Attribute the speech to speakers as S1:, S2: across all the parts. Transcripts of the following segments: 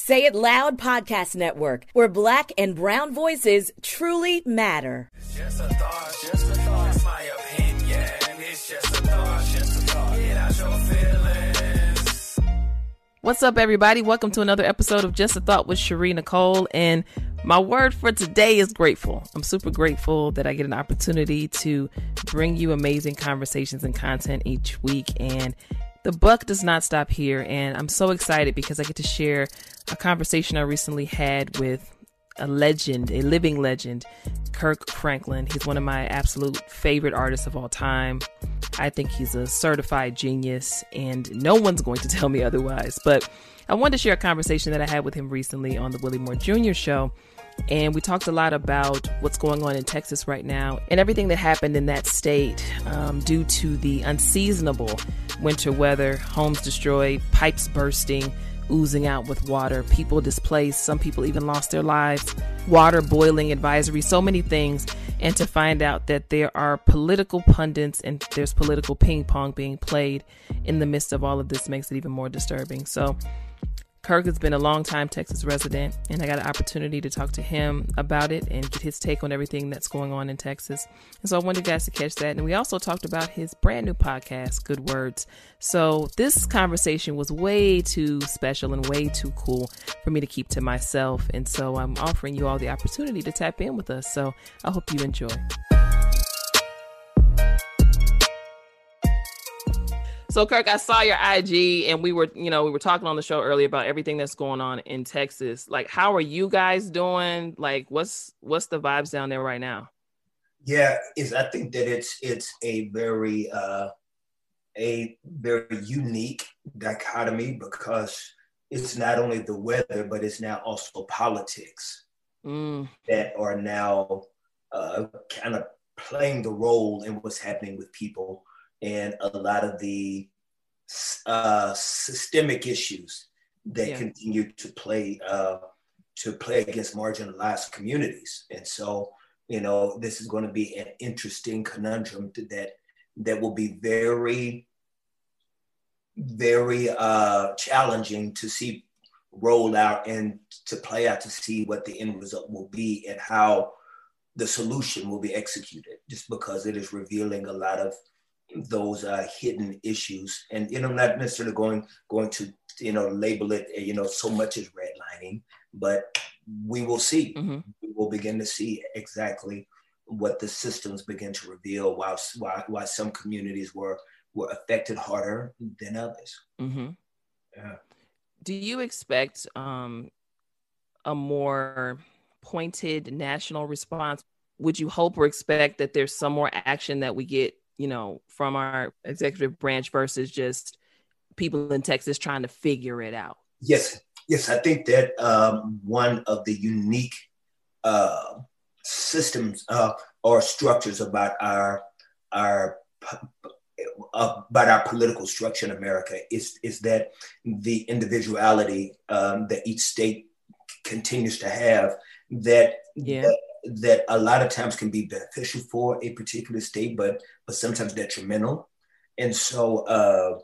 S1: Say It Loud Podcast Network, where black and brown voices truly matter.
S2: Just a thought, just a thought, it's my opinion. It's just a thought, just a thought. Get out your feelings.
S3: What's up, everybody? Welcome to another episode of Just a Thought with Shari Nycole. And my word for today is grateful. I'm super grateful that I get an opportunity to bring you amazing conversations and content each week. And the buck does not stop here. And I'm so excited because I get to share a conversation I recently had with a legend, a living legend, Kirk Franklin. He's one of my absolute favorite artists of all time. I think he's a certified genius, and no one's going to tell me otherwise. But I wanted to share a conversation that I had with him recently on the Willie Moore Jr. show. And we talked a lot about what's going on in Texas right now and everything that happened in that state um, due to the unseasonable winter weather, homes destroyed, pipes bursting, oozing out with water, people displaced, some people even lost their lives, water boiling advisory, so many things. And to find out that there are political pundits and there's political ping pong being played in the midst of all of this makes it even more disturbing. So, Kirk has been a long-time Texas resident, and I got an opportunity to talk to him about it and get his take on everything that's going on in Texas. And so I wanted you guys to catch that. And we also talked about his brand new podcast, Good Words. So this conversation was way too special and way too cool for me to keep to myself. And so I'm offering you all the opportunity to tap in with us. So I hope you enjoy. So Kirk, I saw your IG and we were, you know, we were talking on the show earlier about everything that's going on in Texas. Like how are you guys doing? Like what's what's the vibes down there right now?
S4: Yeah, is I think that it's it's a very uh a very unique dichotomy because it's not only the weather, but it's now also politics
S3: Mm,
S4: that are now uh, kind of playing the role in what's happening with people and a lot of the uh, systemic issues that
S3: Yeah.
S4: continue to play uh, to play against marginalized communities. And so, you know, this is going to be an interesting conundrum that that will be very, very uh, challenging to see roll out and to play out to see what the end result will be and how the solution will be executed just because it is revealing a lot of those uh, hidden issues and you know not necessarily going going to you know label it you know so much as redlining but we will see
S3: mhm.
S4: we will begin to see exactly what the systems begin to reveal while while, while some communities were were affected harder than others
S3: Mm-hmm.
S4: yeah
S3: Do you expect um, a more pointed national response? Would you hope or expect that there's some more action that we get, you know, from our executive branch versus just people in Texas trying to figure it out?
S4: Yes, yes, I think that um, one of the unique uh, systems uh, or structures about our our uh, about our political structure in America is is that the individuality um, that each state continues to have that,
S3: Yeah.
S4: that that a lot of times can be beneficial for a particular state, but but sometimes detrimental. And so uh,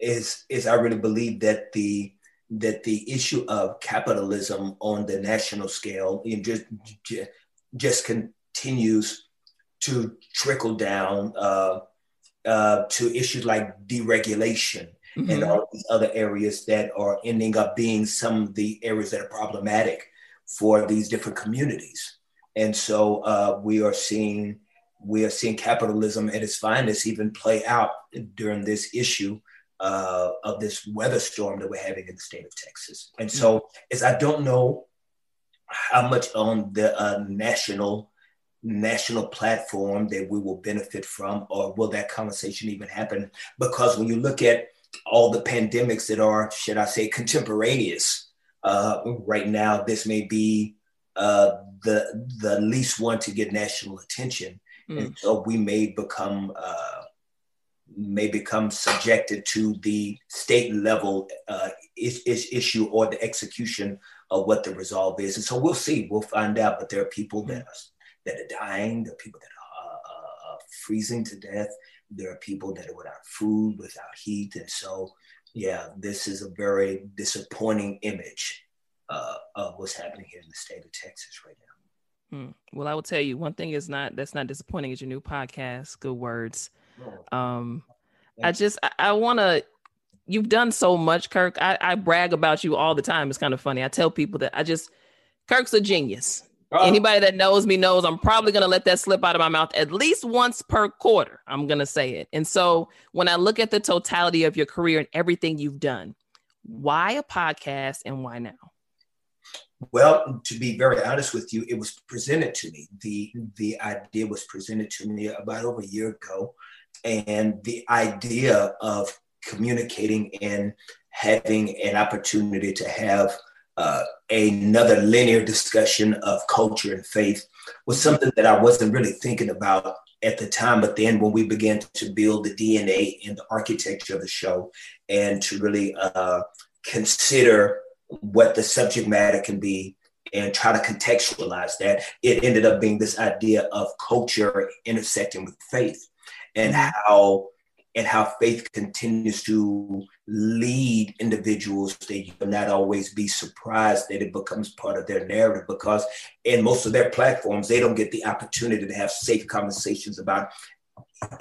S4: is is I really believe that the that the issue of capitalism on the national scale you know, just ju- just continues to trickle down uh, uh, to issues like deregulation and
S3: Mhm.
S4: all these other areas that are ending up being some of the areas that are problematic for these different communities. And so uh, we are seeing we are seeing capitalism at its finest even play out during this issue uh, of this weather storm that we're having in the state of Texas. And so, is I don't know how much on the uh, national national platform that we will benefit from, or will that conversation even happen? Because when you look at all the pandemics that are, should I say, contemporaneous uh, right now this may be uh, the the least one to get national attention, mm. and so we may become uh, may become subjected to the state level uh, is, is issue or the execution of what the resolve is. And so we'll see. We'll find out. But there are people that are, that are dying. There are people that are uh, uh, freezing to death. There are people that are without food, without heat. And so, yeah, this is a very disappointing image uh, of what's happening here in the state of Texas right now.
S3: Hmm. Well, I will tell you one thing is not that's not disappointing is your new podcast, Good Words. Um, I just I, I want to. You've done so much, Kirk. I, I brag about you all the time. It's kind of funny. I tell people that I just Kirk's a genius. Oh. Anybody that knows me knows I'm probably going to let that slip out of my mouth at least once per quarter. I'm going to say it. And so when I look at the totality of your career and everything you've done, why a podcast and why now?
S4: Well, to be very honest with you, it was presented to me. The the idea was presented to me about over a year ago and the idea of communicating and having an opportunity to have uh, another linear discussion of culture and faith was something that I wasn't really thinking about at the time. But then when we began to build the DNA and the architecture of the show and to really uh, consider what the subject matter can be and try to contextualize that, it ended up being this idea of culture intersecting with faith and mm-hmm. how and how faith continues to lead individuals that you will not always be surprised that it becomes part of their narrative because in most of their platforms they don't get the opportunity to have safe conversations about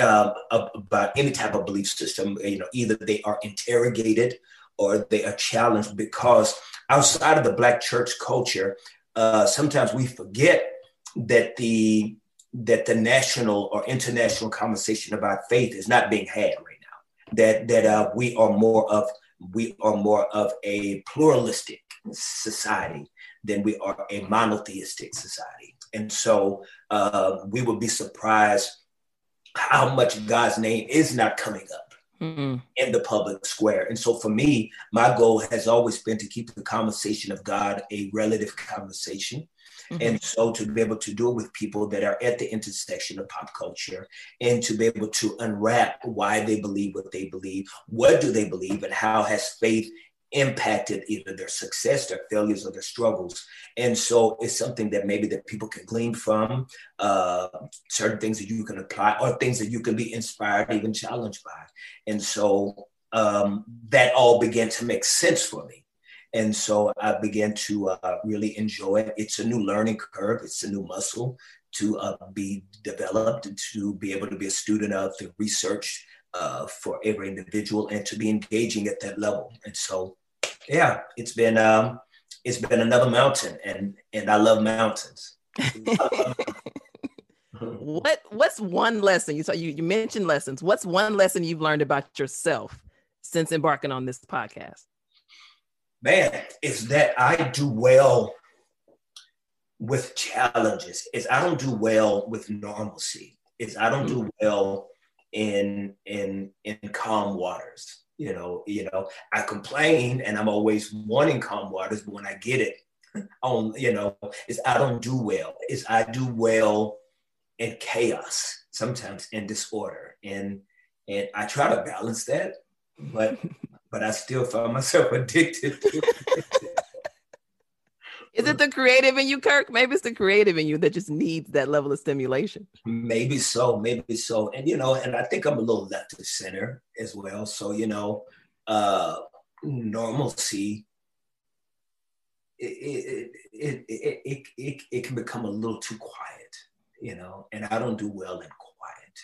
S4: uh, about any type of belief system you know either they are interrogated or they are challenged because outside of the black church culture uh, sometimes we forget that the that the national or international conversation about faith is not being had right now. That that uh, we are more of we are more of a pluralistic society than we are a monotheistic society, and so uh, we would be surprised how much God's name is not coming up mm-hmm. in the public square. And so for me, my goal has always been to keep the conversation of God a relative conversation Mm-hmm. And so to be able to do it with people that are at the intersection of pop culture and to be able to unwrap why they believe what they believe, what do they believe, and how has faith impacted either their success, their failures, or their struggles. And so it's something that maybe that people can glean from, uh, certain things that you can apply, or things that you can be inspired, even challenged by. And so um, that all began to make sense for me. And so I began to uh, really enjoy it. It's a new learning curve, it's a new muscle to uh, be developed to be able to be a student of the research uh, for every individual and to be engaging at that level. And so, yeah, it's been um, it's been another mountain, and and I love mountains.
S3: what what's one lesson you saw you, you mentioned lessons what's one lesson you've learned about yourself since embarking on this podcast
S4: man, is that I do well with challenges. Is I don't do well with normalcy. Is I don't do well in in in calm waters. You know, you know, I complain and I'm always wanting calm waters, but when I get it, on you know, is I don't do well. Is I do well in chaos, sometimes in disorder. And and I try to balance that, but but I still find myself addicted.
S3: Is it the creative in you, Kirk? Maybe it's the creative in you that just needs that level of stimulation.
S4: Maybe so, maybe so. And you know, and I think I'm a little left of center as well. So, you know, uh normalcy it, it it, it, it, it can become a little too quiet, you know, and I don't do well in quiet.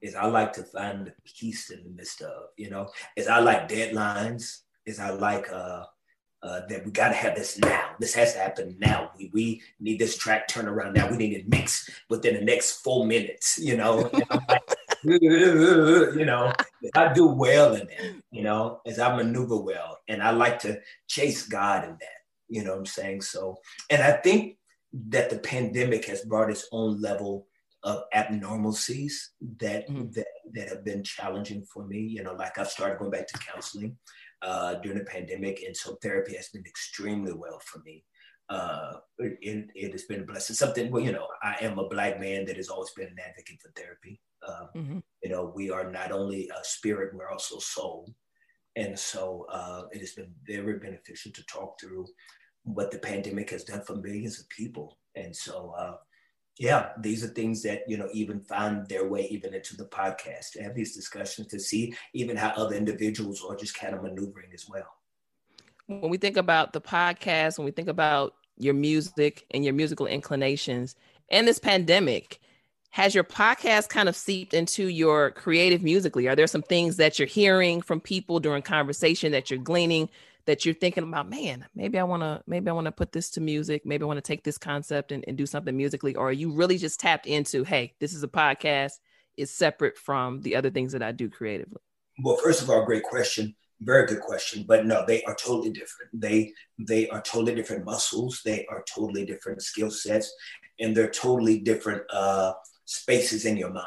S4: is I like to find the peace in the midst of, you know, is I like deadlines, is I like uh, uh, that we got to have this now. This has to happen now. We, we need this track turnaround now. We need it mix within the next four minutes, you know. You know, I do well in that, you know, as I maneuver well. And I like to chase God in that, you know what I'm saying? So, and I think that the pandemic has brought its own level of abnormalcies that, mm-hmm. that that have been challenging for me. You know, like I've started going back to counseling. Uh, during the pandemic, and so therapy has been extremely well for me. Uh, it, it has been a blessing. Something, well, you know, I am a black man that has always been an advocate for therapy. Uh, mm-hmm. You know, we are not only a spirit, we're also soul. And so uh, it has been very beneficial to talk through what the pandemic has done for millions of people. And so, uh, yeah, these are things that, you know, even find their way even into the podcast, to have these discussions to see even how other individuals are just kind of maneuvering as well.
S3: When we think about the podcast, when we think about your music and your musical inclinations and this pandemic, has your podcast kind of seeped into your creative musically? Are there some things that you're hearing from people during conversation that you're gleaning that you're thinking about, man, maybe I want to, maybe I want to put this to music. Maybe I want to take this concept and, and do something musically. Or are you really just tapped into, hey, this is a podcast. It's separate from the other things that I do creatively.
S4: Well, first of all, great question. Very good question. But no, they are totally different. They they are totally different muscles. They are totally different skill sets, and they're totally different uh, spaces in your mind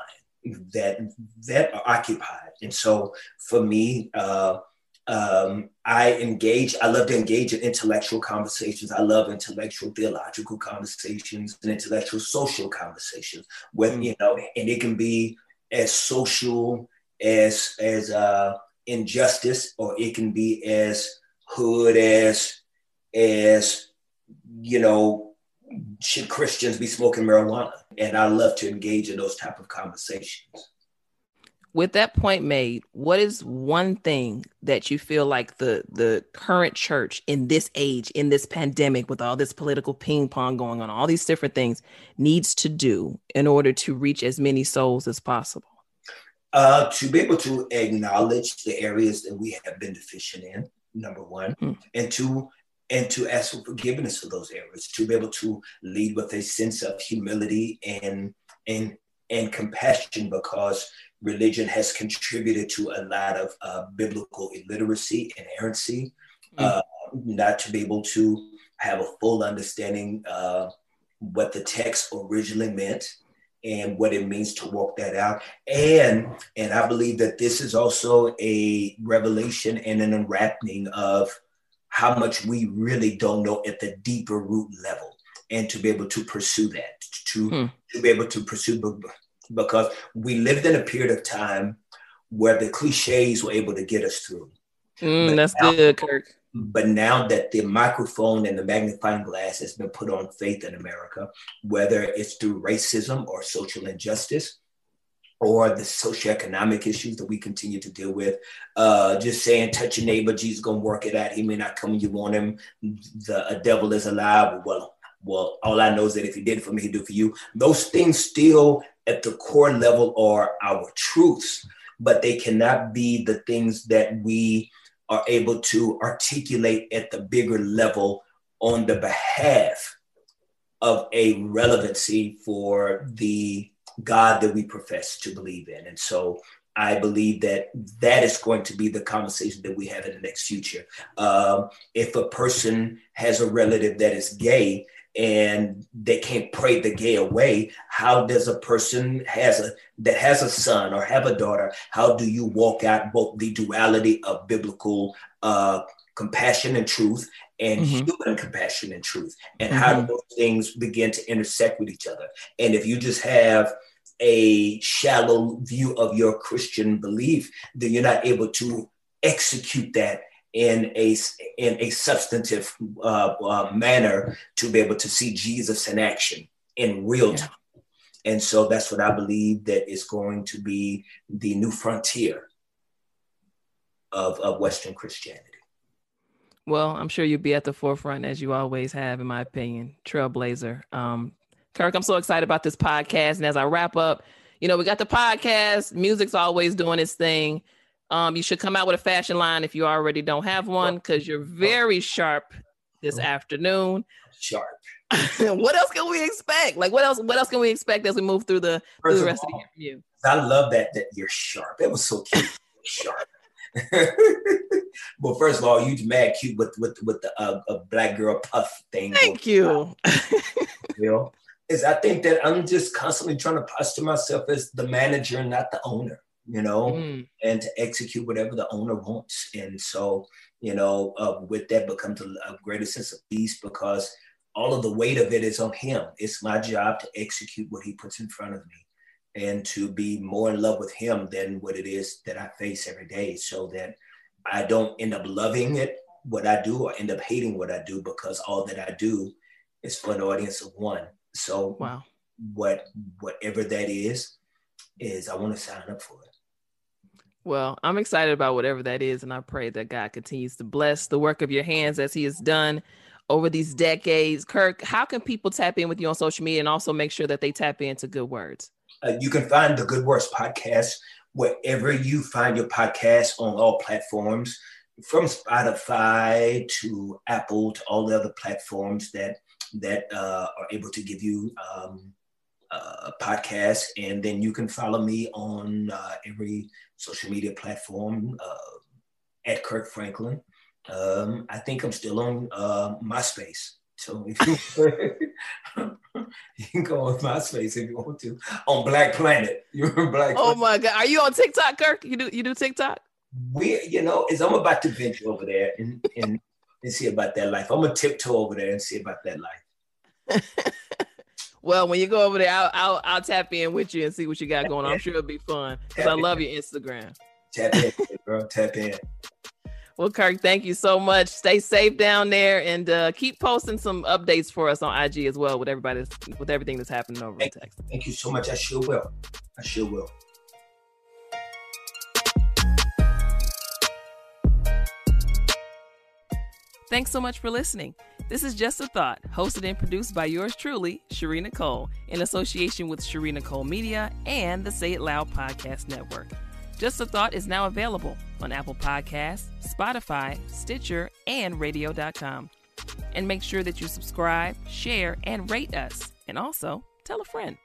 S4: that that are occupied. And so, for me, uh, um, I engage, I love to engage in intellectual conversations. I love intellectual theological conversations and intellectual social conversations with, mm. you know, and it can be as social as, as, uh, injustice, or it can be as hood as, as, you know, should Christians be smoking marijuana? And I love to engage in those type of conversations
S3: with that point made, what is one thing that you feel like the the current church in this age, in this pandemic, with all this political ping pong going on, all these different things, needs to do in order to reach as many souls as possible?
S4: Uh, to be able to acknowledge the areas that we have been deficient in, number one, hmm. and to and to ask for forgiveness for those areas, to be able to lead with a sense of humility and and and compassion because religion has contributed to a lot of uh, biblical illiteracy and errancy, mm. uh, not to be able to have a full understanding uh, what the text originally meant and what it means to walk that out. And and I believe that this is also a revelation and an unwrapping of how much we really don't know at the deeper root level and to be able to pursue that to, hmm. to be able to pursue because we lived in a period of time where the cliches were able to get us through.
S3: Mm, that's now, good, Kirk.
S4: But now that the microphone and the magnifying glass has been put on faith in America, whether it's through racism or social injustice, or the socioeconomic issues that we continue to deal with. Uh, just saying, touch your neighbor, Jesus gonna work it out. He may not come when you want him. The devil is alive. Well, well, all I know is that if he did it for me, he'd do it for you. Those things still at the core level are our truths, but they cannot be the things that we are able to articulate at the bigger level on the behalf of a relevancy for the God that we profess to believe in. And so I believe that that is going to be the conversation that we have in the next future. Um, if a person has a relative that is gay, and they can't pray the gay away how does a person has a that has a son or have a daughter how do you walk out both the duality of biblical uh, compassion and truth and mm-hmm. human compassion and truth and mm-hmm. how do those things begin to intersect with each other and if you just have a shallow view of your christian belief then you're not able to execute that in a in a substantive uh, uh, manner to be able to see Jesus in action in real yeah. time. And so that's what I believe that is going to be the new frontier of, of Western Christianity.
S3: Well, I'm sure you'll be at the forefront as you always have, in my opinion, trailblazer. Um, Kirk, I'm so excited about this podcast. And as I wrap up, you know, we got the podcast, music's always doing its thing. Um, you should come out with a fashion line if you already don't have one, because you're very sharp this afternoon.
S4: Sharp.
S3: what else can we expect? Like what else? What else can we expect as we move through the, through the rest of, all, of the interview?
S4: I love that that you're sharp. It was so cute. sharp. well, first of all, you mad cute with with with the uh, a black girl puff thing.
S3: Thank you.
S4: you know, is I think that I'm just constantly trying to posture myself as the manager, not the owner you know, mm. and to execute whatever the owner wants. And so you know, uh, with that becomes a, a greater sense of peace because all of the weight of it is on him. It's my job to execute what he puts in front of me and to be more in love with him than what it is that I face every day so that I don't end up loving it, what I do, or end up hating what I do because all that I do is for an audience of one. So
S3: Wow.
S4: what whatever that is, is I want to sign up for it.
S3: Well, I'm excited about whatever that is, and I pray that God continues to bless the work of your hands as He has done over these decades. Kirk, how can people tap in with you on social media and also make sure that they tap into good words?
S4: Uh, you can find the Good Words podcast wherever you find your podcast on all platforms, from Spotify to Apple to all the other platforms that that uh, are able to give you um, a podcast. And then you can follow me on uh, every social media platform uh, at Kirk Franklin. Um, I think I'm still on uh, MySpace. So if you, you can go on MySpace if you want to. On Black Planet. You're Black
S3: Oh
S4: Planet.
S3: my God, are you on TikTok, Kirk? You do you do TikTok?
S4: We, you know, is I'm about to venture over there and, and, and see about that life. I'm gonna tiptoe over there and see about that life.
S3: Well, when you go over there, I'll, I'll I'll tap in with you and see what you got going on. I'm sure it'll be fun because I love your Instagram.
S4: Tap in, girl. Tap in.
S3: Well, Kirk, thank you so much. Stay safe down there and uh, keep posting some updates for us on IG as well with everybody with everything that's happening over in Texas.
S4: Thank you so much. I sure will. I sure will.
S3: Thanks so much for listening. This is Just a Thought, hosted and produced by yours truly, Shari Nycole, in association with Shari Nycole Media and the Say It Loud Podcast Network. Just a Thought is now available on Apple Podcasts, Spotify, Stitcher, and radio.com. And make sure that you subscribe, share, and rate us. And also tell a friend.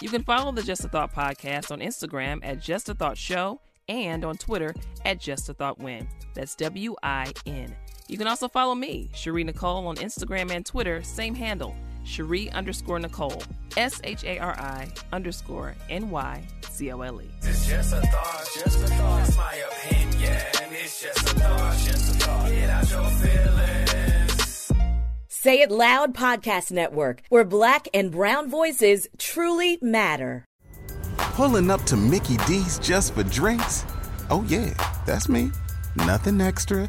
S3: You can follow the Just a Thought podcast on Instagram at Just a Thought Show and on Twitter at Just a Thought Win. That's W I N. You can also follow me, Shari Nycole, on Instagram and Twitter, same handle, Shari underscore Nycole, S H A R I underscore N Y C O L E.
S2: It's just a thought, just a thought. It's my opinion. It's just a thought, just a thought. Get out your feelings.
S1: Say It Loud Podcast Network, where black and brown voices truly matter.
S5: Pulling up to Mickey D's just for drinks? Oh, yeah, that's me. Nothing extra,